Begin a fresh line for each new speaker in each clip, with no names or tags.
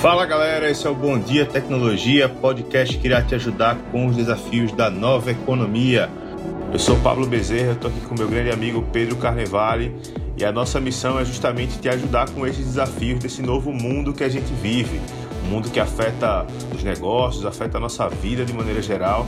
Fala galera, esse é o Bom Dia Tecnologia, podcast que irá te ajudar com os desafios da nova economia. Eu sou Pablo Bezerra, estou aqui com meu grande amigo Pedro Carnevale e a nossa missão é justamente te ajudar com esses desafios desse novo mundo que a gente vive. Um mundo que afeta os negócios, afeta a nossa vida de maneira geral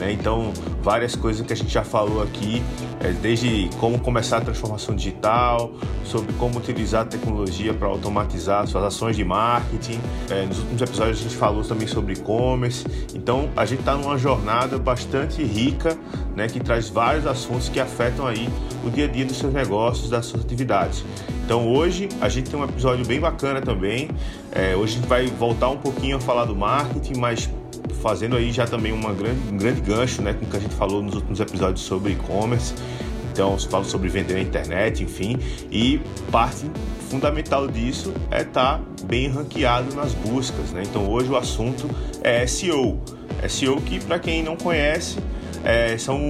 né? Então, várias coisas que a gente já falou aqui, é, desde como começar a transformação digital, sobre como utilizar a tecnologia para automatizar suas ações de marketing. É, nos últimos episódios a gente falou também sobre e-commerce. Então, a gente está numa jornada bastante rica, né, que traz vários assuntos que afetam aí o dia a dia dos seus negócios, das suas atividades. Então hoje a gente tem um episódio bem bacana também. É, hoje a gente vai voltar um pouquinho a falar do marketing, mas fazendo aí já também uma grande, um grande gancho né, com o que a gente falou nos últimos episódios sobre e-commerce. Então, se fala sobre vender na internet, enfim, e parte fundamental disso é estar tá bem ranqueado nas buscas. Né? Então, hoje o assunto é SEO. SEO que, para quem não conhece, é, são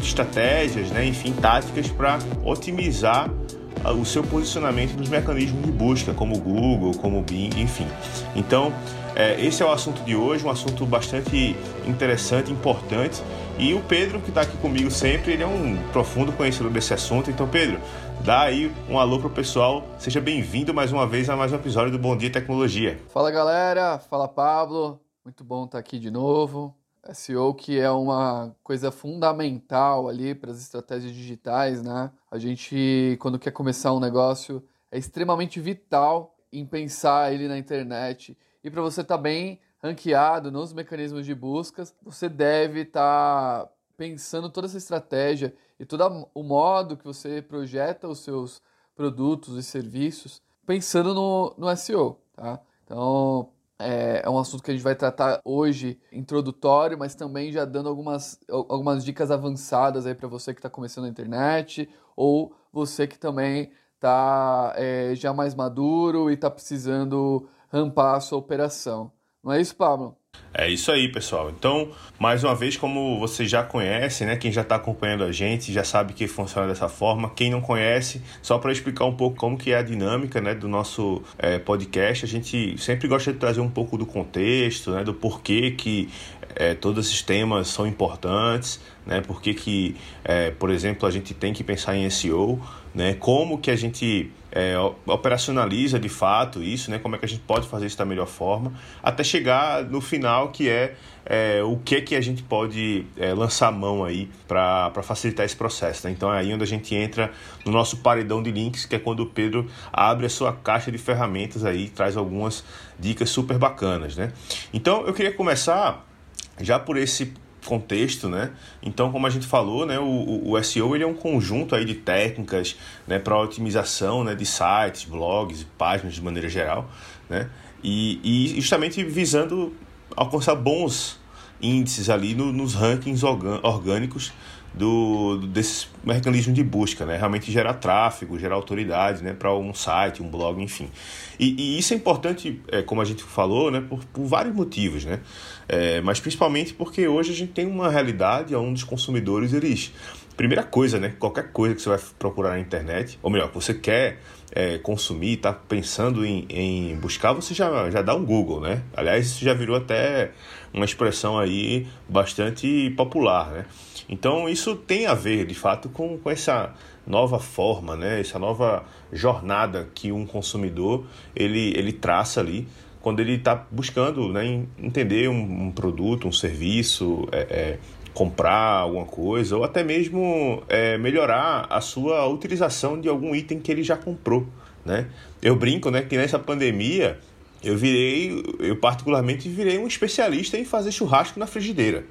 estratégias, né, enfim, táticas para otimizar o seu posicionamento nos mecanismos de busca, como o Google, como o Bing, enfim. Então, é, esse é o assunto de hoje, um assunto bastante interessante, importante. E o Pedro, que está aqui comigo sempre, ele é um profundo conhecedor desse assunto. Então, Pedro, dá aí um alô pro pessoal. Seja bem-vindo mais uma vez a mais um episódio do Bom Dia Tecnologia.
Fala, galera. Fala, Pablo. Muito bom estar aqui de novo. SEO que é uma coisa fundamental ali para as estratégias digitais, né? A gente, quando quer começar um negócio, é extremamente vital em pensar ele na internet e para você estar tá bem ranqueado nos mecanismos de buscas, você deve estar tá pensando toda essa estratégia e todo o modo que você projeta os seus produtos e serviços pensando no, no SEO, tá? Então, é, é, um assunto que a gente vai tratar hoje, introdutório, mas também já dando algumas, algumas dicas avançadas aí para você que está começando na internet ou você que também está é, já mais maduro e está precisando rampar a sua operação. Não é isso, Pablo?
É isso aí, pessoal. Então, mais uma vez, como você já conhece, né? Quem já está acompanhando a gente já sabe que funciona dessa forma. Quem não conhece, só para explicar um pouco como que é a dinâmica né, do nosso é, podcast, a gente sempre gosta de trazer um pouco do contexto, né, do porquê que é, todos esses temas são importantes, né? Por que, que é, por exemplo, a gente tem que pensar em SEO, né? Como que a gente é, operacionaliza de fato isso, né? Como é que a gente pode fazer isso da melhor forma, até chegar no final que é, é o que que a gente pode é, lançar mão aí para facilitar esse processo. Né? Então é aí onde a gente entra no nosso paredão de links, que é quando o Pedro abre a sua caixa de ferramentas aí, traz algumas dicas super bacanas, né? Então eu queria começar já por esse contexto, né? Então, como a gente falou, né, o, o SEO ele é um conjunto aí de técnicas, né, para otimização, né, de sites, blogs, páginas de maneira geral, né? E, e justamente visando alcançar bons índices ali no, nos rankings orgânicos do, desses mecanismos de busca, né? Realmente gerar tráfego, gerar autoridade, né? Para um site, um blog, enfim. E, e isso é importante, é, como a gente falou, né? Por, por vários motivos, né? É, mas principalmente porque hoje a gente tem uma realidade onde os consumidores, eles... Primeira coisa, né? Qualquer coisa que você vai procurar na internet, ou melhor, que você quer é, consumir, está pensando em, em buscar, você já, já dá um Google, né? Aliás, isso já virou até uma expressão aí bastante popular, né? Então isso tem a ver, de fato, com, com essa nova forma, né? essa nova jornada que um consumidor ele, ele traça ali quando ele está buscando né, entender um, um, produto, um serviço, é, é, comprar alguma coisa ou até mesmo é, melhorar a sua utilização de algum item que ele já comprou. Né? Eu brinco né, que nessa pandemia eu virei, eu particularmente virei um especialista em fazer churrasco na frigideira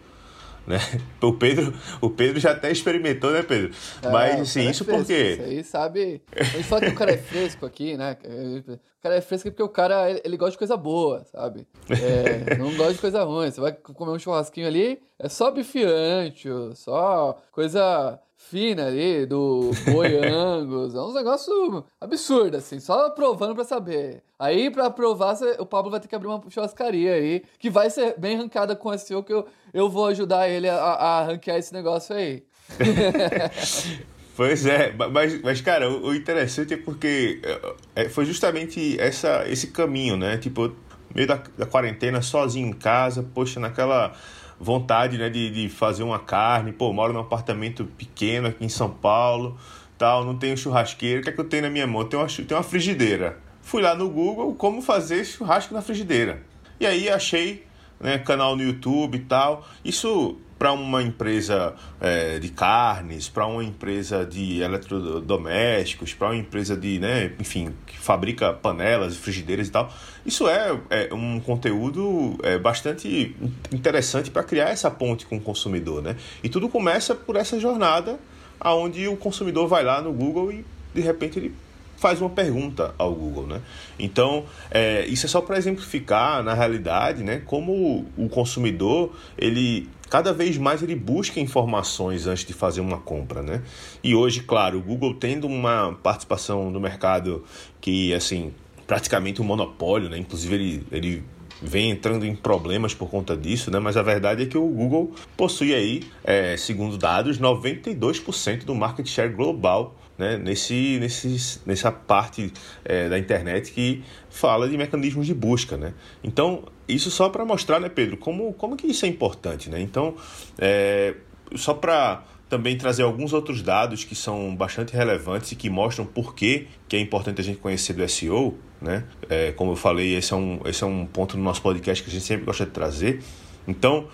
né? O Pedro, o Pedro já até experimentou, né, Pedro? É, Mas assim, isso é porque.
Isso aí, sabe? A gente fala que o cara é fresco aqui, né? O cara é fresco porque o cara ele gosta de coisa boa, sabe? É, não gosta de coisa ruim. Você vai comer um churrasquinho ali, é só bifiante, só coisa fina ali, do boi angus. É um negócio absurdo, assim, só provando pra saber. Aí, pra provar, o Pablo vai ter que abrir uma churrascaria aí, que vai ser bem rancada com SEO, que eu, eu vou ajudar ele a, a ranquear esse negócio aí.
Pois é, mas, mas cara, o interessante é porque é, é, foi justamente essa, esse caminho, né? Tipo, meio da, da quarentena, sozinho em casa, poxa, naquela vontade né, de, de fazer uma carne, pô, moro num apartamento pequeno aqui em São Paulo, tal, não tenho churrasqueira, o que é que eu tenho na minha mão? Tem uma, tem uma frigideira. Fui lá no Google como fazer churrasco na frigideira. E aí achei né, canal no YouTube e tal. Isso para uma empresa é, de carnes, para uma empresa de eletrodomésticos, para uma empresa de, né, enfim, que fabrica panelas, frigideiras e tal. Isso é, é um conteúdo é, bastante interessante para criar essa ponte com o consumidor, né? E tudo começa por essa jornada aonde o consumidor vai lá no Google e de repente ele faz uma pergunta ao Google, né? Então, é, isso é só para exemplificar, na realidade, né, como o consumidor, ele cada vez mais ele busca informações antes de fazer uma compra, né? E hoje, claro, o Google tendo uma participação no mercado que, assim, praticamente um monopólio, né? Inclusive ele, ele vem entrando em problemas por conta disso, né? Mas a verdade é que o Google possui aí, é, segundo dados, 92% do market share global né, nesse, nesse, nessa parte é, da internet que fala de mecanismos de busca. Né? Então, isso só para mostrar, né, Pedro, como, como que isso é importante. Né? Então, é, só para também trazer alguns outros dados que são bastante relevantes e que mostram por que, é importante a gente conhecer do SEO. Né? É, como eu falei, esse é, um, esse é um ponto no nosso podcast que a gente sempre gosta de trazer. Então,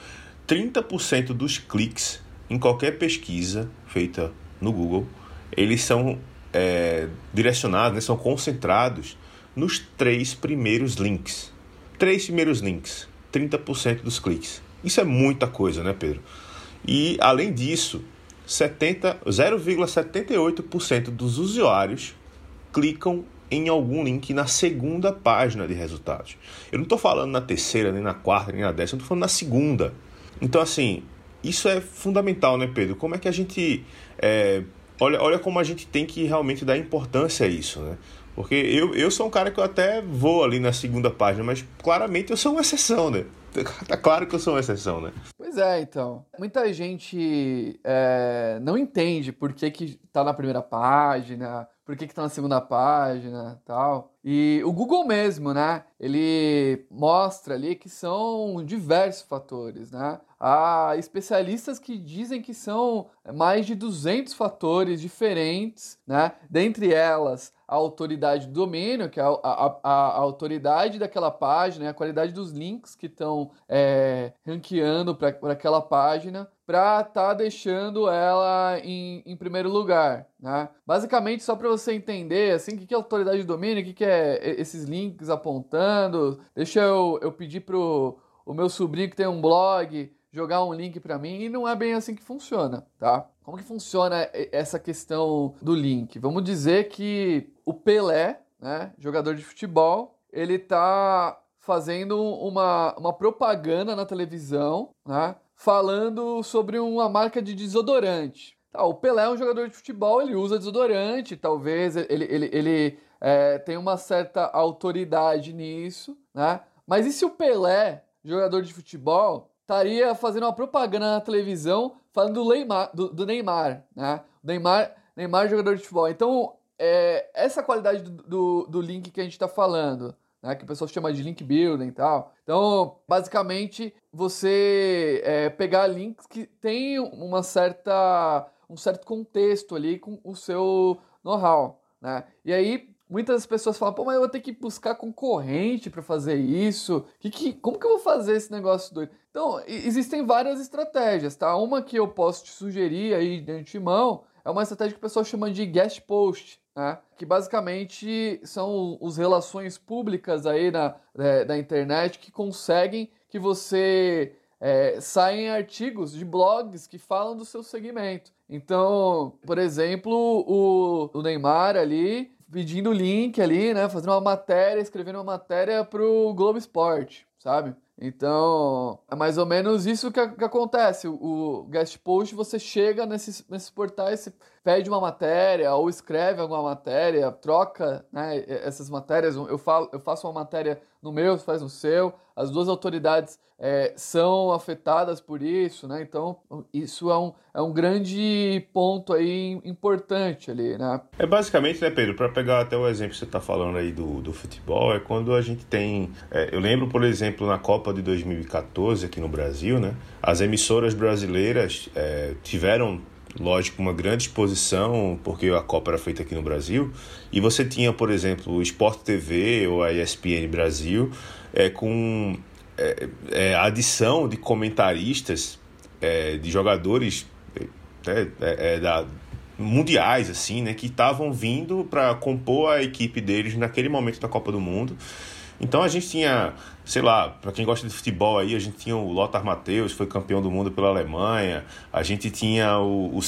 30% dos cliques em qualquer pesquisa feita no Google eles são é, direcionados, né, são concentrados nos três primeiros links. Três primeiros links, 30% dos cliques. Isso é muita coisa, né, Pedro? E além disso, 0,78% dos usuários clicam em algum link na segunda página de resultados. Eu não estou falando na terceira, nem na quarta, nem na décima, estou falando na segunda. Então, assim, isso é fundamental, né, Pedro? Como é que a gente é, olha, olha como a gente tem que realmente dar importância a isso, né? Porque eu, eu sou um cara que eu até vou ali na segunda página, mas claramente eu sou uma exceção, né? Tá claro que eu sou uma exceção, né?
Pois é, então. Muita gente é, não entende por que, que tá na primeira página, por que, que tá na segunda página tal. E o Google mesmo, né? Ele mostra ali que são diversos fatores, né? Há especialistas que dizem que são mais de 200 fatores diferentes, né? Dentre elas, a autoridade do domínio, que é a, a, a autoridade daquela página, a qualidade dos links que estão é, ranqueando para aquela página, para estar tá deixando ela em, em primeiro lugar. Né? Basicamente, só para você entender assim, o que é autoridade do domínio, o que é esses links apontando. Deixa eu, eu pedir pro o meu sobrinho que tem um blog jogar um link para mim e não é bem assim que funciona, tá? Como que funciona essa questão do link? Vamos dizer que o Pelé, né, jogador de futebol, ele tá fazendo uma, uma propaganda na televisão, né, falando sobre uma marca de desodorante. Tá, o Pelé é um jogador de futebol, ele usa desodorante, talvez ele, ele, ele é, tem uma certa autoridade nisso, né? Mas e se o Pelé, jogador de futebol, estaria fazendo uma propaganda na televisão falando do Neymar, do, do Neymar né? Neymar, Neymar jogador de futebol. Então, é, essa qualidade do, do, do link que a gente está falando, né? Que o pessoal chama de link building e tal. Então, basicamente, você é, pegar links que tem uma certa, um certo contexto ali com o seu know-how, né? E aí, Muitas pessoas falam, pô, mas eu vou ter que buscar concorrente para fazer isso. Que, que, como que eu vou fazer esse negócio doido? Então, existem várias estratégias, tá? Uma que eu posso te sugerir aí de antemão é uma estratégia que o pessoal chama de guest post, né? Que basicamente são os relações públicas aí na, é, da internet que conseguem que você é, saem artigos de blogs que falam do seu segmento. Então, por exemplo, o, o Neymar ali pedindo link ali, né? Fazendo uma matéria, escrevendo uma matéria pro Globo Esporte, sabe? Então, é mais ou menos isso que, que acontece. O, guest post, você chega nesses, nesses portais, pede uma matéria ou escreve alguma matéria, troca né, essas matérias. Eu, falo, eu faço uma matéria no meu, você faz no seu. As duas autoridades é, são afetadas por isso, né? Então, isso é um, é um grande ponto aí importante ali, né?
É basicamente, né, Pedro, para pegar até o exemplo que você está falando aí do, do futebol, é quando a gente tem. É, eu lembro, por exemplo, na Copa de 2014 aqui no Brasil, né? As emissoras brasileiras é, tiveram lógico, uma grande exposição, porque a Copa era feita aqui no Brasil, e você tinha, por exemplo, o Sport TV ou a ESPN Brasil, é, com é, é, adição de comentaristas, é, de jogadores é, é, da, mundiais, assim, né, que estavam vindo para compor a equipe deles naquele momento da Copa do Mundo. Então a gente tinha, sei lá, para quem gosta de futebol aí, a gente tinha o Lothar Matthäus, foi campeão do mundo pela Alemanha, a gente tinha o, o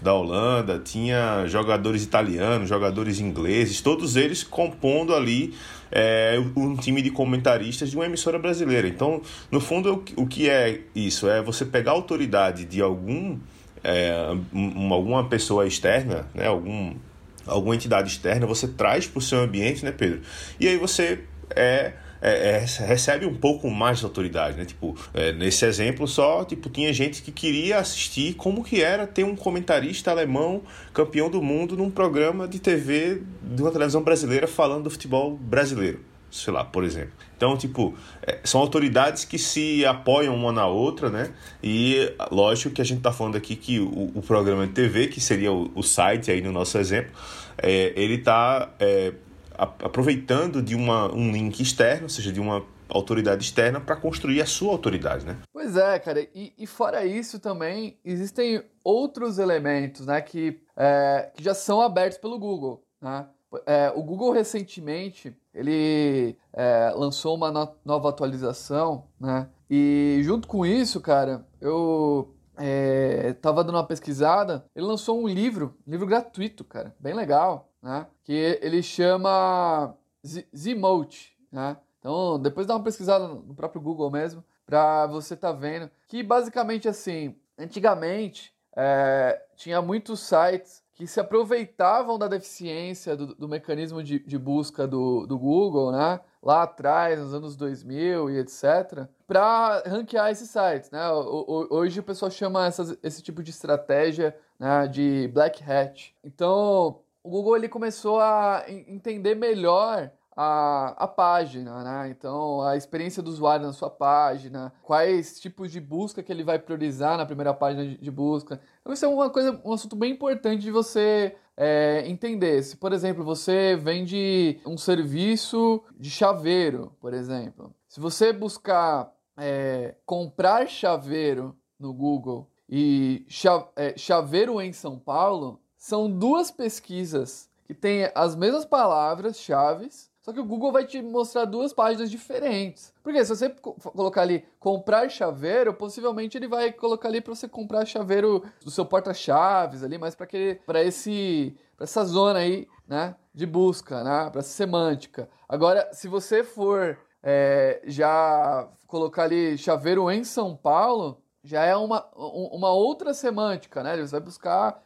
da Holanda, tinha jogadores italianos, jogadores ingleses, todos eles compondo ali é, um time de comentaristas de uma emissora brasileira. Então, no fundo, o que é isso? É você pegar a autoridade de algum, é, alguma pessoa externa, né, algum alguma entidade externa, você traz para o seu ambiente, né, Pedro? E aí você é, é, é, recebe um pouco mais de autoridade, né? Tipo, é, nesse exemplo só, tipo, tinha gente que queria assistir como que era ter um comentarista alemão campeão do mundo num programa de TV de uma televisão brasileira falando do futebol brasileiro, sei lá, por exemplo. Então, tipo, é, são autoridades que se apoiam uma na outra, né? E lógico que a gente está falando aqui que o, o, programa de TV, que seria o, o site aí no nosso exemplo, é, ele está é, aproveitando de uma, um link externo, ou seja, de uma autoridade externa para construir a sua autoridade, né?
Pois é, cara. E, e fora isso também existem outros elementos, né, que, é, que já são abertos pelo Google, né? É, o Google recentemente ele é, lançou uma no nova atualização, né? E junto com isso, cara, eu é, tava dando uma pesquisada. Ele lançou um livro, um livro gratuito, cara, bem legal, né? Que ele chama Zmote, né? Então, depois dá uma pesquisada no próprio Google mesmo, para você tá vendo que basicamente assim, antigamente é, tinha muitos sites que se aproveitavam da deficiência do, do mecanismo de, de busca do, do Google, né? Lá atrás, nos anos 2000 e etc., para ranquear esses sites, né? Hoje o pessoal chama essas, esse tipo de estratégia né, de black hat. Então, o Google ele começou a entender melhor a, a página, né? Então, a experiência do usuário na sua página, quais tipos de busca que ele vai priorizar na primeira página de, de busca. Então, isso é uma coisa, um assunto bem importante de você é, entender. Se, por exemplo, você vende um serviço de chaveiro, por exemplo, se você buscar é, comprar chaveiro no Google e é, chaveiro em São Paulo, são duas pesquisas que têm as mesmas palavras-chave, só que o Google vai te mostrar duas páginas diferentes. Porque se você colocar ali comprar chaveiro, possivelmente ele vai colocar ali para você comprar chaveiro do seu porta-chaves ali, mas para que para esse para essa zona aí, né, de busca, né, para semântica. Agora, se você for é, já colocar ali chaveiro em São Paulo, já é uma, uma outra semântica, né? Você vai buscar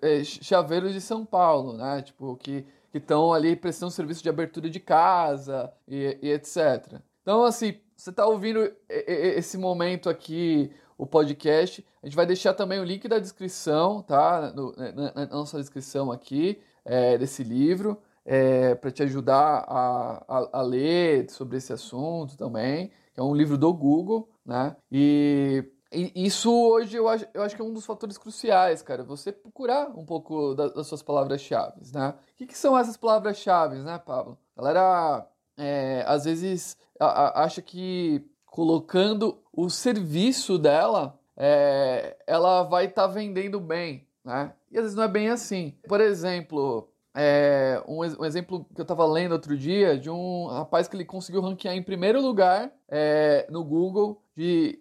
é, chaveiros de São Paulo, né? Tipo, que estão ali prestando serviço de abertura de casa e, e etc. Então, assim, você está ouvindo esse momento aqui, o podcast. A gente vai deixar também o link da descrição, tá? No, na, na, nossa descrição aqui, é, desse livro, é, para te ajudar a, a, a ler sobre esse assunto também. É um livro do Google, né? E isso hoje eu acho, eu acho que é um dos fatores cruciais, cara. Você procurar um pouco das, das suas palavras-chave, né? O que, que são essas palavras-chave, né, Pablo? A galera é, às vezes a, a, acha que colocando o serviço dela, é, ela vai estar tá vendendo bem, né? E às vezes não é bem assim. Por exemplo, é, um, um, exemplo que eu estava lendo outro dia de um rapaz que ele conseguiu ranquear em primeiro lugar é, no Google de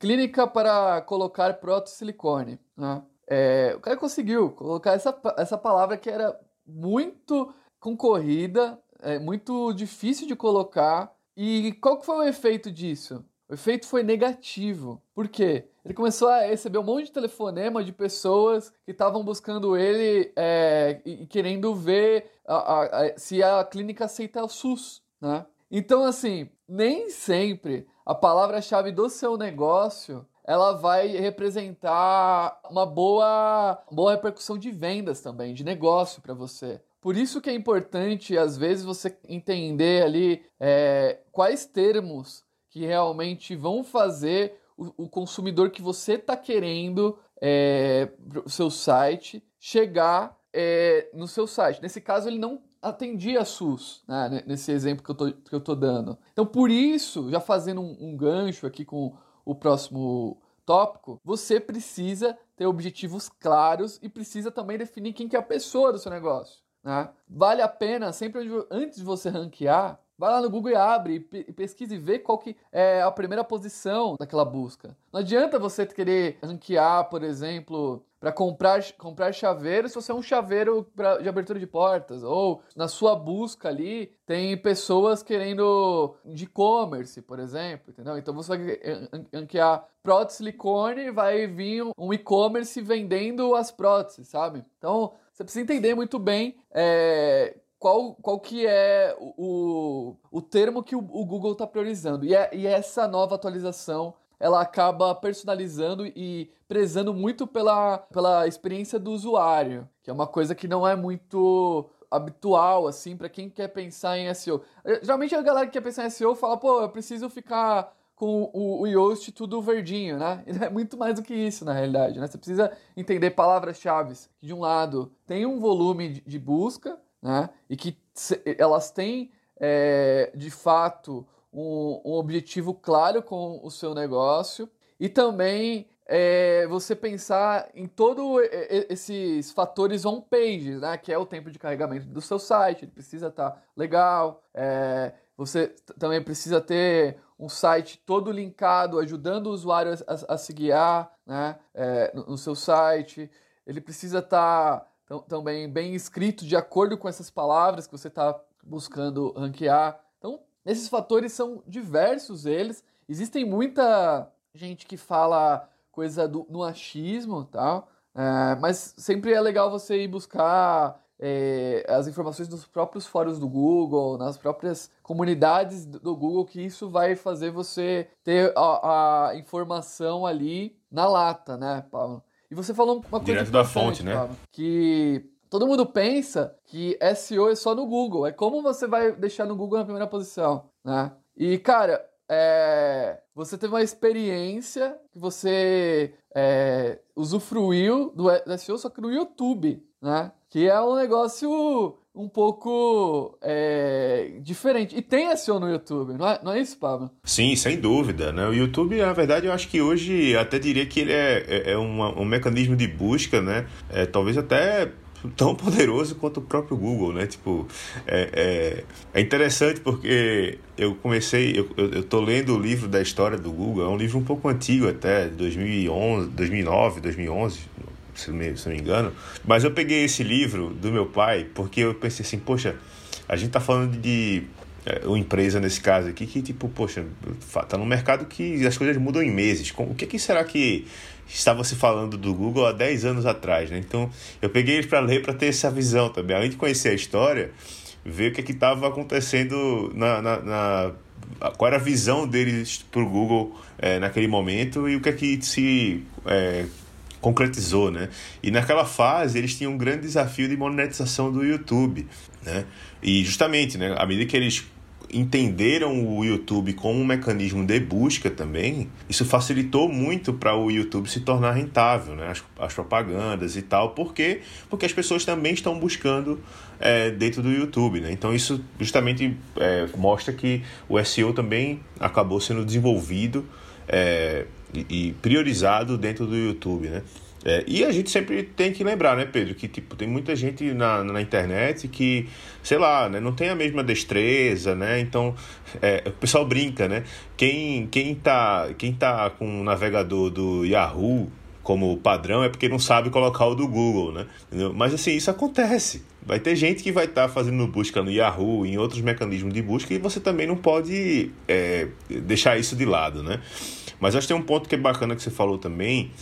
clínica para colocar prótese silicone. Né? É, o cara conseguiu colocar essa, essa palavra que era muito concorrida, é, muito difícil de colocar. E qual que foi o efeito disso? O efeito foi negativo. Por quê? Ele começou a receber um monte de telefonema de pessoas que estavam buscando ele é, e, querendo ver a, a, a, se a clínica aceita o SUS, né? Então, assim, nem sempre a palavra-chave do seu negócio ela vai representar uma boa, boa repercussão de vendas também, de negócio para você. Por isso que é importante, às vezes, você entender ali é, quais termos que realmente vão fazer o, o consumidor que você está querendo é, o seu site chegar é, no seu site. Nesse caso, ele não atendia a SUS, né, nesse exemplo que eu, tô, que eu tô dando. Então, por isso, já fazendo um, um gancho aqui com o próximo tópico, você precisa ter objetivos claros e precisa também definir quem que é a pessoa do seu negócio. Né? Vale a pena, sempre antes de você ranquear, Vai lá no Google e abre e pesquisa e vê qual que é a primeira posição daquela busca. Não adianta você querer ranquear, por exemplo, para comprar, comprar chaveiro se você é um chaveiro pra, de abertura de portas. Ou na sua busca ali tem pessoas querendo de e-commerce, por exemplo, entendeu? Então você vai ranquear prótese silicone vai vir um e-commerce vendendo as próteses, sabe? Então você precisa entender muito bem é, qual, qual que é o, o termo que o, o Google está priorizando. E, é, e essa nova atualização ela acaba personalizando e prezando muito pela, pela experiência do usuário, que é uma coisa que não é muito habitual, assim, para quem quer pensar em SEO. Geralmente a galera que quer pensar em SEO fala, pô, eu preciso ficar com o, o Yoast tudo verdinho, né? É muito mais do que isso, na realidade, né? Você precisa entender palavras-chave que, de um lado, tem um volume de, de busca, né? E que elas têm, é, de fato, um, um, objetivo claro com o seu negócio e também é, você pensar em todos esses fatores on-page, né? Que é o tempo de carregamento do seu site, ele precisa estar tá legal, é, você também precisa ter um site todo linkado, ajudando o usuário a, a se guiar né? É, no, no, seu site, ele precisa estar... Tá também bem escrito de acordo com essas palavras que você está buscando ranquear. Então, esses fatores são diversos eles. Existem muita gente que fala coisa do, no achismo tal, é, mas sempre é legal você ir buscar é, as informações dos próprios fóruns do Google, nas próprias comunidades do Google, que isso vai fazer você ter a, a informação ali na lata, né, Paulo? E você falou uma coisa.
Direto da fonte, né?
Pablo, que todo mundo pensa que SEO é só no Google. É como você vai deixar no Google na primeira posição, né? E, cara, é, você teve uma experiência que você é, usufruiu do SEO, só que no YouTube, né? Que é um negócio um pouco é, diferente. E tem SEO no YouTube, não é, não é isso, Pablo?
Sim, sem dúvida. Né? O YouTube, na verdade, eu acho que hoje até diria que ele é, é, é uma, um mecanismo de busca, né? É, talvez até tão poderoso quanto o próprio Google, né? Tipo, é, é, é interessante porque eu comecei, eu, eu, eu tô lendo o livro da história do Google, é um livro um pouco antigo até, 2011, 2009, 2011, se não, me, se não me engano. Mas eu peguei esse livro do meu pai porque eu pensei assim, poxa, a gente tá falando de é, uma empresa nesse caso aqui que tipo, poxa, tá no mercado que as coisas mudam em meses. O que, que será que estava se falando do Google há 10 anos atrás, né? Então, eu peguei eles para ler para ter essa visão também. Além de conhecer a história, ver o que é estava acontecendo na, na, na, qual era a visão deles para o Google é, naquele momento e o que é que se é, concretizou, né? E naquela fase eles tinham um grande desafio de monetização do YouTube, né? E justamente, né, à medida que eles entenderam o YouTube como um mecanismo de busca também, isso facilitou muito para o YouTube se tornar rentável, né? As, as, propagandas e tal, por quê? Porque as pessoas também estão buscando é, dentro do YouTube, né? Então isso justamente é, mostra que o SEO também acabou sendo desenvolvido é, e, e priorizado dentro do YouTube, né? É, e a gente sempre tem que lembrar, né, Pedro, que tipo, tem muita gente na, na internet que, sei lá, né, não tem a mesma destreza, né? Então, é, o pessoal brinca, né? Quem, quem, tá, quem tá com o navegador do Yahoo como padrão é porque não sabe colocar o do Google, né? Entendeu? Mas assim, isso acontece. Vai ter gente que vai estar tá fazendo busca no Yahoo, em outros mecanismos de busca, e você também não pode é, deixar isso de lado, né? Mas acho que tem um ponto que é bacana que você falou também,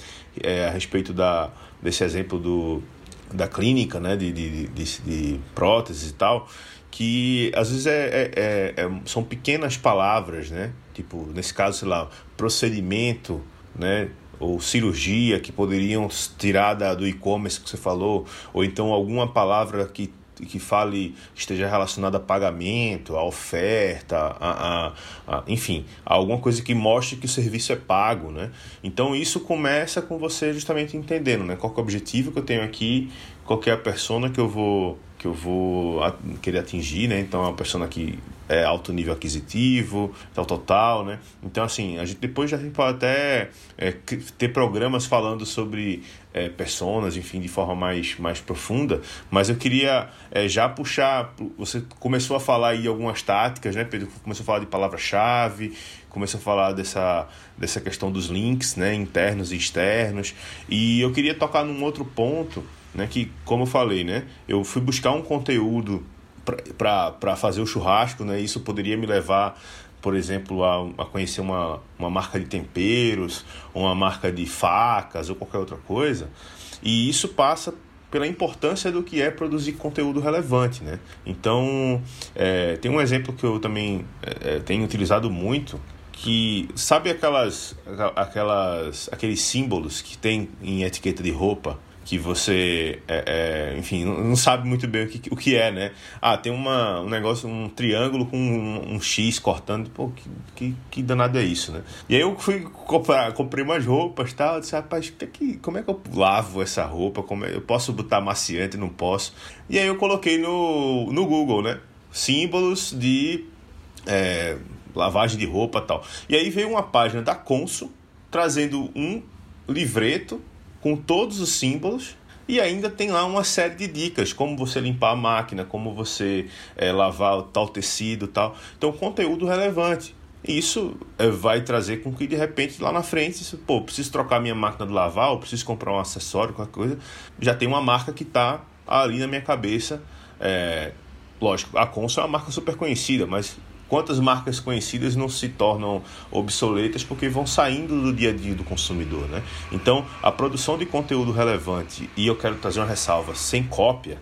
é, a respeito da, desse exemplo do, da clínica, né, de, de, de, de próteses e tal, que às vezes é, é, é, é, são pequenas palavras, né? Tipo, nesse caso, sei lá, procedimento, né? Ou cirurgia que poderiam tirar da, do e-commerce que você falou, ou então alguma palavra que que fale esteja relacionada a pagamento, a oferta, a, a, a, enfim, alguma coisa que mostre que o serviço é pago, né? Então isso começa com você justamente entendendo, né? Qual é o objetivo que eu tenho aqui, qual é a persona que eu vou que eu vou querer atingir, né? Então é uma pessoa que é alto nível aquisitivo, tal, total, né? Então assim, a gente depois já pode até é, ter programas falando sobre é, personas, enfim, de forma mais, mais profunda, mas eu queria é, já puxar, você começou a falar aí algumas táticas, né, Pedro? Começou a falar de palavra-chave, começou a falar dessa, dessa questão dos links, né, internos e externos, e eu queria tocar num outro ponto, né? Que, como eu falei, né? Eu fui buscar um conteúdo para fazer o churrasco, né? Isso poderia me levar, por exemplo, a, a conhecer uma, uma marca de temperos, uma marca de facas ou qualquer outra coisa. E isso passa pela importância do que é produzir conteúdo relevante, né? Então, é, tem um exemplo que eu também é, é tenho utilizado muito, que sabe aquelas, aquelas, aqueles símbolos que tem em etiqueta de roupa que você, é, é, enfim, não sabe muito bem o que, o que é, né? Ah, tem uma, um negócio, um triângulo com um, um X cortando, pô, que, que, que, danado é isso, né? E aí eu fui comprar, comprei umas roupas e tal, disse, rapaz, que, como é que eu lavo essa roupa? Como é, eu posso botar maciante, não posso? E aí eu coloquei no, no Google, né? Símbolos de é, lavagem de roupa tal. E aí veio uma página da Consul trazendo um livreto com todos os símbolos e ainda tem lá uma série de dicas, como você limpar a máquina, como você é, lavar tal tecido tal. Então, conteúdo relevante. Isso é, vai trazer com que de repente lá na frente, se, pô, preciso trocar minha máquina de lavar, ou preciso comprar um acessório, qualquer coisa, já tem uma marca que está ali na minha cabeça. É, lógico, a Consul é uma marca super conhecida, mas quantas marcas conhecidas não se tornam obsoletas porque vão saindo do dia a dia do consumidor, né? Então, a produção de conteúdo relevante, e eu quero trazer uma ressalva, sem cópia,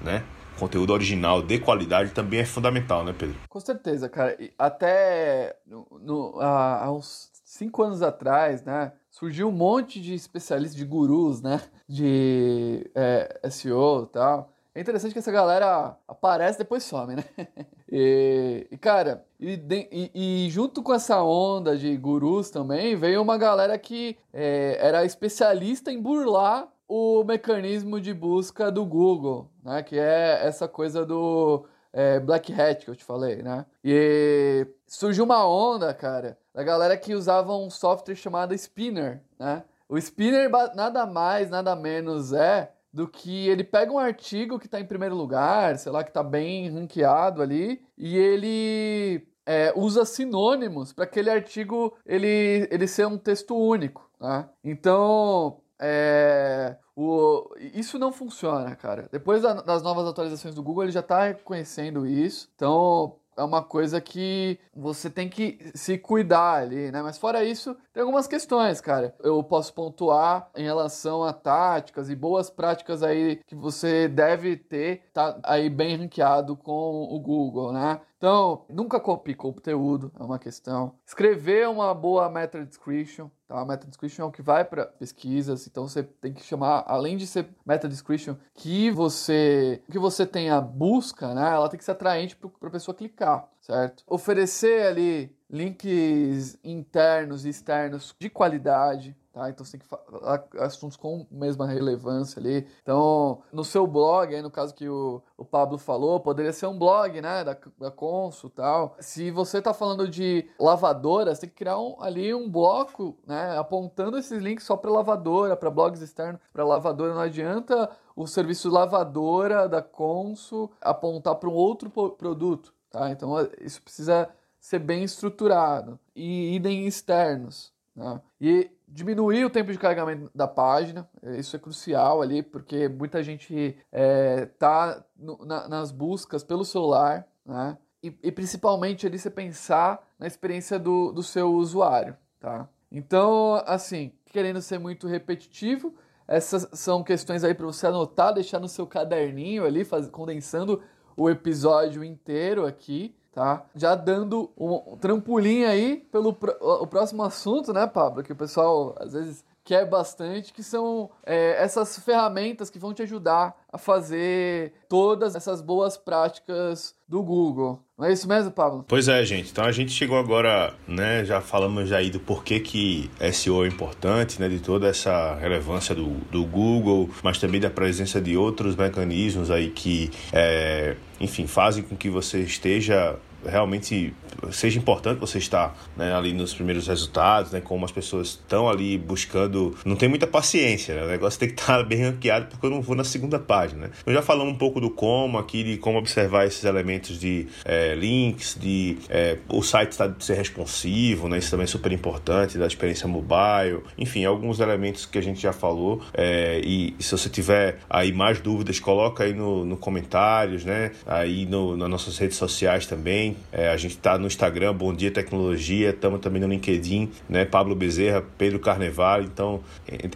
né? Conteúdo original de qualidade também é fundamental, né, Pedro?
Com certeza, cara. Até no, no, há, há uns cinco anos atrás, né? Surgiu um monte de especialistas, de gurus, né? De é, SEO e tal é interessante que essa galera aparece depois some, né? E, e cara, e, e, e, junto com essa onda de gurus também, veio uma galera que é, era especialista em burlar o mecanismo de busca do Google, né? Que é essa coisa do é, Black Hat que eu te falei, né? E surgiu uma onda, cara, da galera que usava um software chamado Spinner, né? O Spinner nada mais, nada menos é do que ele pega um artigo que está em primeiro lugar, sei lá, que está bem ranqueado ali, e ele é, usa sinônimos para aquele artigo ele, ele ser um texto único. Tá? Então, é, o, isso não funciona, cara. Depois da, das novas atualizações do Google, ele já está reconhecendo isso. Então, é uma coisa que você tem que se cuidar ali, né? Mas fora isso, tem algumas questões, cara. Eu posso pontuar em relação a táticas e boas práticas aí que você deve ter, tá aí bem ranqueado com o Google, né? Então, nunca copie conteúdo, é uma questão. Escrever uma boa meta description, tá? A meta description é o que vai para pesquisas, então você tem que chamar, além de ser meta description, que você que você tenha busca, né? Ela tem que ser atraente para a pessoa clicar, certo? Oferecer ali links internos e externos de qualidade, Tá? Então você tem que falar assuntos com mesma relevância ali. Então, no seu blog, aí no caso que o, o Pablo falou, poderia ser um blog, né, da, da Consul tal. Se você está falando de lavadoras, tem que criar um, ali um bloco, né, apontando esses links só para lavadora, para blogs externos, para lavadora. Não adianta o serviço lavadora da Consul apontar para um outro produto, tá? Então, isso precisa ser bem estruturado. E idem externos, né? E diminuir o tempo de carregamento da página, é, isso é crucial ali, porque muita gente é, tá na, nas buscas pelo celular, né? E, e, principalmente ali você pensar na experiência do, do seu usuário, tá? Então, assim, querendo ser muito repetitivo, essas são questões aí para você anotar, deixar no seu caderninho ali, faz, condensando o episódio inteiro aqui, tá? Já dando um trampolim aí pelo o próximo assunto, né, Pablo? Que o pessoal às vezes quer bastante, que são é, essas ferramentas que vão te ajudar a fazer todas essas boas práticas do Google. Não é isso mesmo, Pablo?
Pois é, gente. Então a gente chegou agora, né? Já falamos já aí do porquê que SEO é importante, né? De toda essa relevância do, do Google, mas também da presença de outros mecanismos aí que, é, enfim, fazem com que você esteja realmente seja importante você estar né, ali nos primeiros resultados, né, como as pessoas estão ali buscando. Não tem muita paciência, né? o negócio tem que estar bem ranqueado porque eu não vou na segunda página. Né? Eu já falamos um pouco do como aqui, de como observar esses elementos de é, links, de é, o site está ser responsivo, né? isso também é super importante, da experiência mobile, enfim, alguns elementos que a gente já falou. É, e se você tiver aí mais dúvidas, coloca aí no, no comentários, né? aí no, nas nossas redes sociais também. É, a gente está no Instagram, Bom Dia Tecnologia, estamos também no LinkedIn, né? Pablo Bezerra, Pedro Carnevale. Então,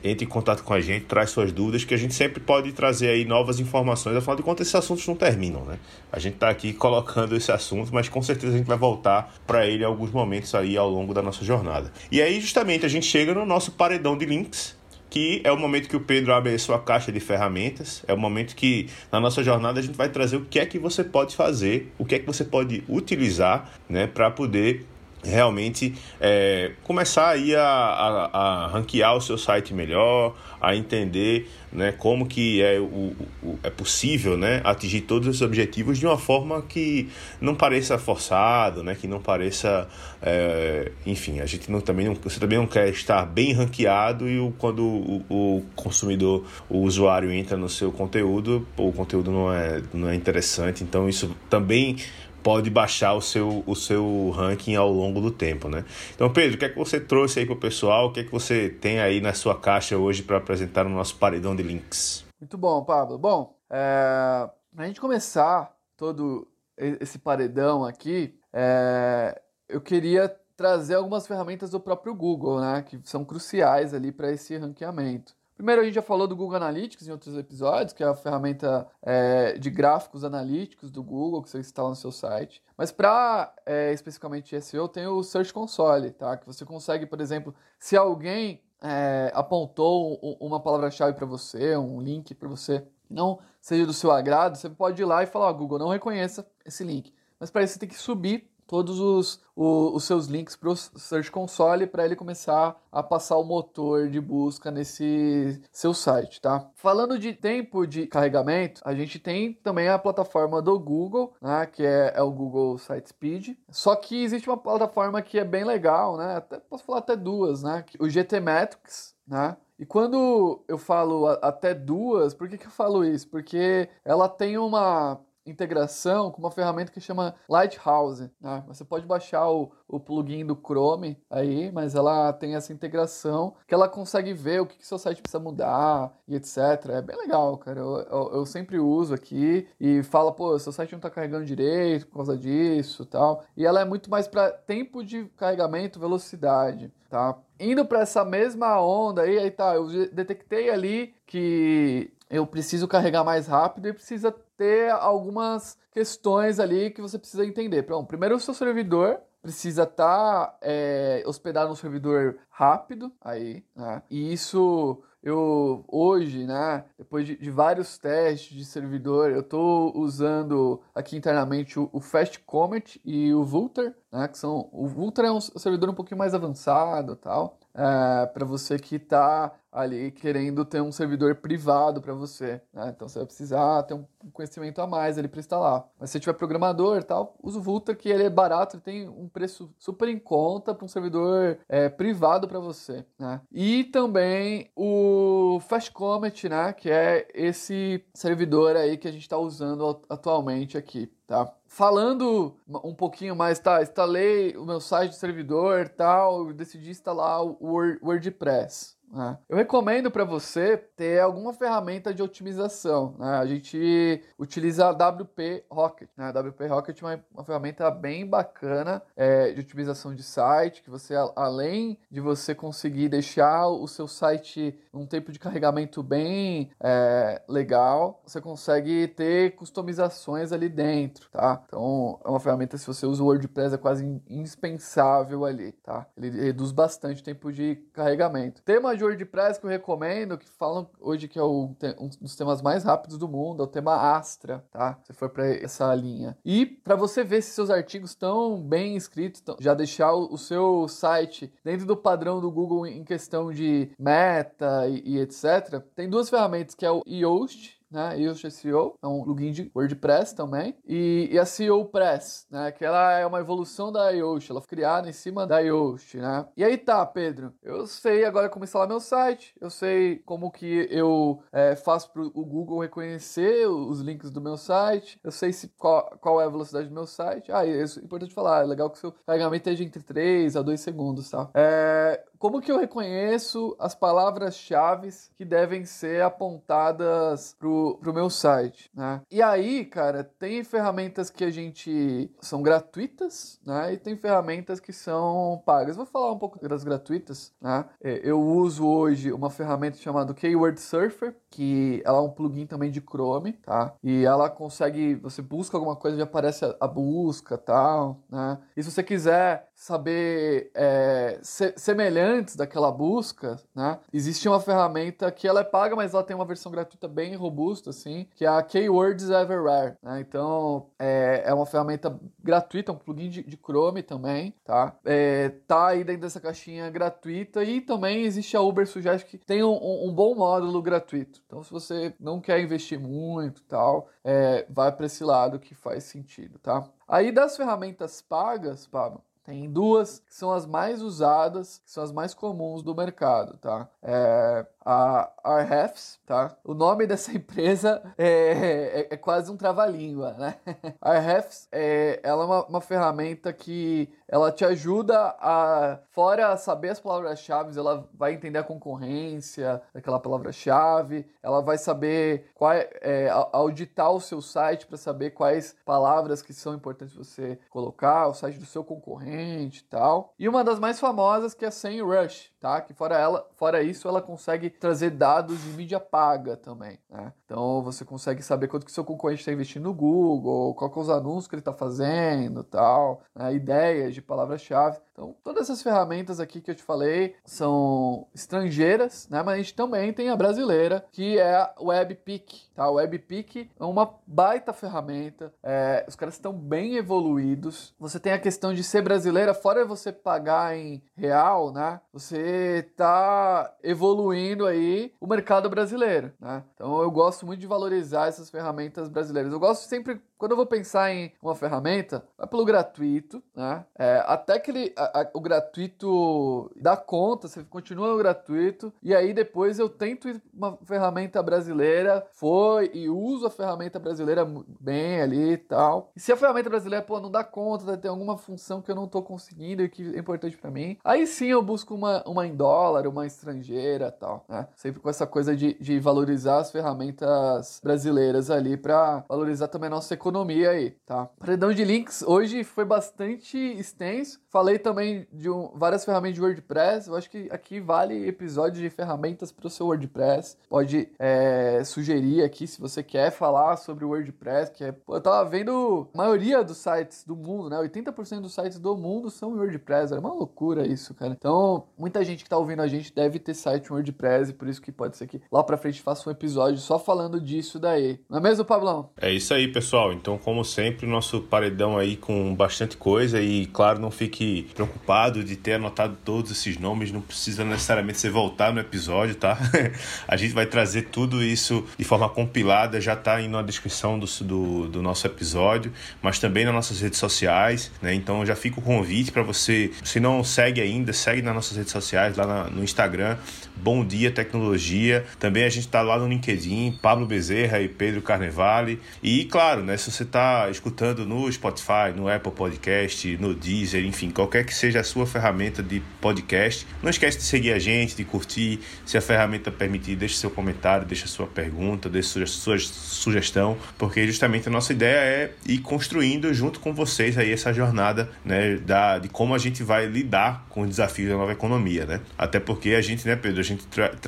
entre em contato com a gente, traz suas dúvidas, que a gente sempre pode trazer aí novas informações. Afinal de contas, esses assuntos não terminam, né? A gente está aqui colocando esse assunto, mas com certeza a gente vai voltar para ele em alguns momentos aí ao longo da nossa jornada. E aí, justamente, a gente chega no nosso paredão de links, que é o momento que o Pedro abre a sua caixa de ferramentas, é o momento que na nossa jornada a gente vai trazer o que é que você pode fazer, o que é que você pode utilizar, né, para poder realmente é, começar aí a, a, a, ranquear o seu site melhor, a entender né, como que é, o, o, é possível né, atingir todos os objetivos de uma forma que não pareça forçado, né, que não pareça, é, enfim, a gente não, também não, você também não quer estar bem ranqueado e o, quando o, o consumidor, o usuário entra no seu conteúdo, o conteúdo não é, não é interessante, então isso também pode baixar o seu, o seu ranking ao longo do tempo, né? Então, Pedro, o que é que você trouxe aí para o pessoal? O que é que você tem aí na sua caixa hoje para apresentar no nosso paredão de links?
Muito bom, Pablo. Bom, é... para a gente começar todo esse paredão aqui, é... eu queria trazer algumas ferramentas do próprio Google, né? Que são cruciais ali para esse ranqueamento. Primeiro, a gente já falou do Google Analytics em outros episódios, que é a ferramenta é, de gráficos analíticos do Google que você instala no seu site. Mas para é, especificamente SEO, tem o Search Console, tá? Que você consegue, por exemplo, se alguém é, apontou uma palavra-chave para você, um link para você, não seja do seu agrado, você pode ir lá e falar: oh, Google, não reconheça esse link. Mas para isso você tem que subir todos os, os, os seus links para o Search Console para ele começar a passar o motor de busca nesse seu site, tá? Falando de tempo de carregamento, a gente tem também a plataforma do Google, né, que é, é o Google Site Speed. Só que existe uma plataforma que é bem legal, né? Até, posso falar até duas, né? O GT Metrics, né? E quando eu falo até duas, por que, que eu falo isso? Porque ela tem uma integração com uma ferramenta que chama Lighthouse. Né? Você pode baixar o, o plugin do Chrome aí, mas ela tem essa integração que ela consegue ver o que, que seu site precisa mudar e etc. É bem legal, cara. Eu, eu, eu sempre uso aqui e fala, pô, seu site não está carregando direito por causa disso tal. E ela é muito mais para tempo de carregamento, velocidade, tá? Indo para essa mesma onda aí, aí tá, eu detectei ali que eu preciso carregar mais rápido e precisa ter algumas questões ali que você precisa entender. Bom, primeiro o seu servidor precisa estar tá, é, hospedado no servidor rápido aí, né? E isso eu hoje, né, depois de, de, vários testes de servidor, eu estou usando aqui internamente o, o, Fast Comet e o Vultr, né, que são o Vultr é um servidor um pouquinho mais avançado, tal, é, para você que está ali querendo ter um servidor privado para você. Né? Então você vai precisar ter um conhecimento a mais ali para instalar. Mas se tiver programador e tal, usa o Vultr, que ele é barato, ele tem um preço super em conta para um servidor é, privado para você. Né? E também o Fast Comet, né? que é esse servidor aí que a gente está usando atualmente aqui. Tá? Falando um pouquinho mais, tá? Instalei o meu site de servidor tal, decidi instalar o WordPress Né? Eu recomendo para você ter alguma ferramenta de otimização. Né? A gente utiliza a WP Rocket. Né? A WP Rocket é uma, uma ferramenta bem bacana é, de otimização de site, que você, além de você conseguir deixar o seu site num tempo de carregamento bem é, legal, você consegue ter customizações ali dentro, tá? Então, é uma ferramenta, se você usa o WordPress, é quase indispensável ali, tá? Ele reduz bastante o tempo de carregamento. Tema de WordPress que eu recomendo, que falam hoje que é o, um dos temas mais rápidos do mundo, é o tema Astra, tá? Se for para essa linha. E para você ver se seus artigos estão bem escritos, já deixar o, seu site dentro do padrão do Google em questão de meta e, e etc. Tem duas ferramentas que é o Yoast né? Yoast SEO é um plugin de WordPress também. E, e a SEO Press, né? Que ela é uma evolução da Yoast, ela foi criada em cima da Yoast, né? E aí tá, Pedro, eu sei agora como instalar meu site, eu sei como que eu é, faço para o Google reconhecer os links do meu site, eu sei se, qual, qual é a velocidade do meu site. Ah, isso é importante falar, é legal que o seu carregamento esteja entre 3 a 2 segundos, tá? É, como que eu reconheço as palavras-chave que devem ser apontadas pro, pro meu site, né? E aí, cara, tem ferramentas que a gente são gratuitas, né? E tem ferramentas que são pagas. Vou falar um pouco das gratuitas, né? É, eu uso hoje uma ferramenta chamada Keyword Surfer, que ela é um plugin também de Chrome, tá? E ela consegue, você busca alguma coisa, já aparece a, a busca, tal, né? E se você quiser saber é, se, semelhantes daquela busca, né? Existe uma ferramenta que ela é paga, mas ela tem uma versão gratuita bem robusta, assim, que é a Keywords Everywhere, né? Então, é, é uma ferramenta gratuita, um plugin de, de Chrome também, tá? É, tá aí dentro dessa caixinha gratuita e também existe a Uber Suggest que tem um, um bom módulo gratuito. Então, se você não quer investir muito tal, é, vai para esse lado que faz sentido, tá? Aí das ferramentas pagas, Pablo, tem duas que são as mais usadas, que são as mais comuns do mercado, tá? É, a Arhefs, tá? O nome dessa empresa é, é, é quase um trava-língua, né? Arhefs, é, ela é uma, uma, ferramenta que ela te ajuda a, fora saber as palavras-chave, ela vai entender a concorrência daquela palavra-chave, ela vai saber qual, é, auditar o seu site para saber quais palavras que são importantes você colocar, o site do seu concorrente e tal. E uma das mais famosas que é a SEMrush, tá? Que fora ela, fora isso, ela consegue trazer dados de mídia paga também, né? Então você consegue saber quanto que seu concorrente está investindo no Google, qual que é os anúncios que ele está fazendo, tal, né? ideias de palavras-chave. Então todas essas ferramentas aqui que eu te falei são estrangeiras, né? Mas a gente também tem a brasileira, que é a WebPick, tá? O WebPick é uma baita ferramenta, é, os caras estão bem evoluídos. Você tem a questão de ser brasileira, fora você pagar em real, né? Você tá evoluindo aí o mercado brasileiro, né? Então eu gosto muito de valorizar essas ferramentas brasileiras. Eu gosto sempre quando eu vou pensar em uma ferramenta, vai pelo gratuito, né? É, até que ele, a, a, o gratuito dá conta, você continua no gratuito, e aí depois eu tento uma ferramenta brasileira, foi e uso a ferramenta brasileira bem ali e tal. E se a ferramenta brasileira, pô, não dá conta, tem alguma função que eu não tô conseguindo e que é importante para mim, aí sim eu busco uma, uma em dólar, uma estrangeira tal, né? Sempre com essa coisa de, de valorizar as ferramentas brasileiras ali para valorizar também a nossa economia economia aí, tá? Paredão de links hoje foi bastante extenso. Falei também de um, várias ferramentas de WordPress. Eu acho que aqui vale episódio de ferramentas para o seu WordPress. Pode é, sugerir aqui se você quer falar sobre o WordPress, que é, eu tava vendo a maioria dos sites do mundo, né? 80% dos sites do mundo são WordPress. É uma loucura isso, cara. Então, muita gente que tá ouvindo a gente deve ter site WordPress e por isso que pode ser que lá para frente faça um episódio só falando disso daí. Não é mesmo, Pablão?
É isso aí, pessoal. Então, como sempre, nosso paredão aí com bastante coisa e, claro, não fique preocupado de ter anotado todos esses nomes, não precisa necessariamente você voltar no episódio, tá? a gente vai trazer tudo isso de forma compilada, já tá aí na descrição do, do, do nosso episódio, mas também nas nossas redes sociais, né? Então já fica o convite para você, se não segue ainda, segue nas nossas redes sociais, lá na, no Instagram, Bom Dia Tecnologia. Também a gente tá lá no LinkedIn, Pablo Bezerra e Pedro Carnevale. E, claro, né, se você está escutando no Spotify, no Apple Podcast, no Deezer, enfim, qualquer que seja a sua ferramenta de podcast. Não esquece de seguir a gente, de curtir. Se a ferramenta permitir, deixe seu comentário, deixe sua pergunta, deixe sua sugestão, porque justamente a nossa ideia é ir construindo junto com vocês aí essa jornada, né, da, de como a gente vai lidar com os desafios da nova economia, né? Até porque a gente, né, Pedro, gente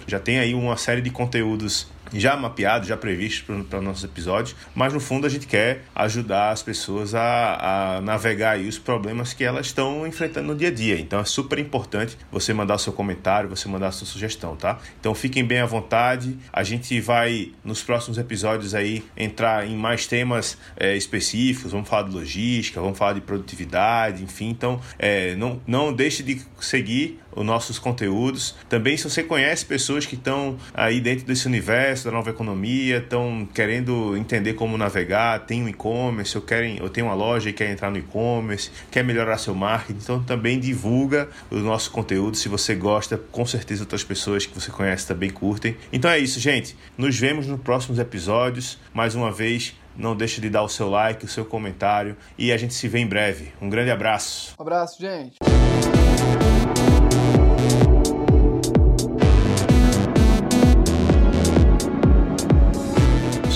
já tem aí uma série de conteúdos já mapeado, já previsto para nossos episódios, mas no fundo a gente quer ajudar as pessoas a, a navegar aí os problemas que elas estão enfrentando no dia a dia. Então é super importante você mandar seu comentário, você mandar a sua sugestão, tá? Então fiquem bem à vontade. A gente vai nos próximos episódios aí entrar em mais temas é, específicos. Vamos falar de logística, vamos falar de produtividade, enfim. Então é, não, não deixe de seguir os nossos conteúdos. Também, se você conhece pessoas que estão aí dentro desse universo da nova economia, estão querendo entender como navegar, tem um e-commerce, ou querem, ou tem uma loja e quer entrar no e-commerce, quer melhorar seu marketing, então também divulga o nosso conteúdo. Se você gosta, com certeza outras pessoas que você conhece também curtem. Então é isso, gente. Nos vemos nos próximos episódios. Mais uma vez, não deixe de dar o seu like, o seu comentário e a gente se vê em breve. Um grande abraço.
Um abraço, gente.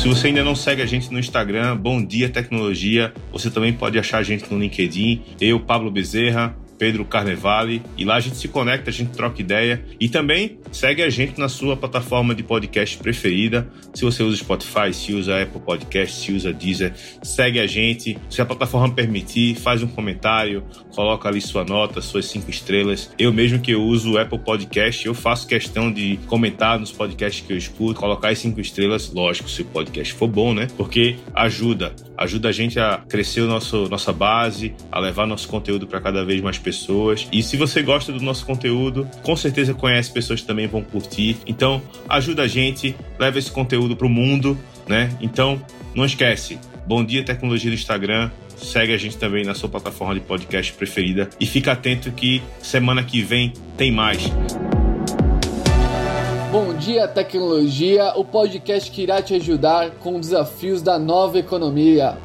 Se você ainda não segue a gente no Instagram, Bom Dia Tecnologia, você também pode achar a gente no LinkedIn. Eu, Pablo Bezerra, Pedro Carnevale, e lá a gente se conecta, a gente troca ideia e também segue a gente na sua plataforma de podcast preferida. Se você usa Spotify, se usa Apple Podcast, se usa Deezer, segue a gente. Se a plataforma permitir, faz um comentário, coloca ali sua nota, suas cinco estrelas. Eu mesmo que eu uso o Apple Podcast, eu faço questão de comentar nos podcasts que eu escuto, colocar as cinco estrelas, lógico, se o podcast for bom, né? Porque ajuda, ajuda a gente a crescer o nosso, nossa base, a levar nosso conteúdo para cada vez mais pessoas pessoas. E se você gosta do nosso conteúdo, com certeza conhece pessoas que também vão curtir. Então, ajuda a gente, leva esse conteúdo para o mundo, né? Então, não esquece. Bom dia tecnologia do Instagram. Segue a gente também na sua plataforma de podcast preferida e fica atento que semana que vem tem mais.
Bom dia tecnologia, o podcast que irá te ajudar com desafios da nova economia.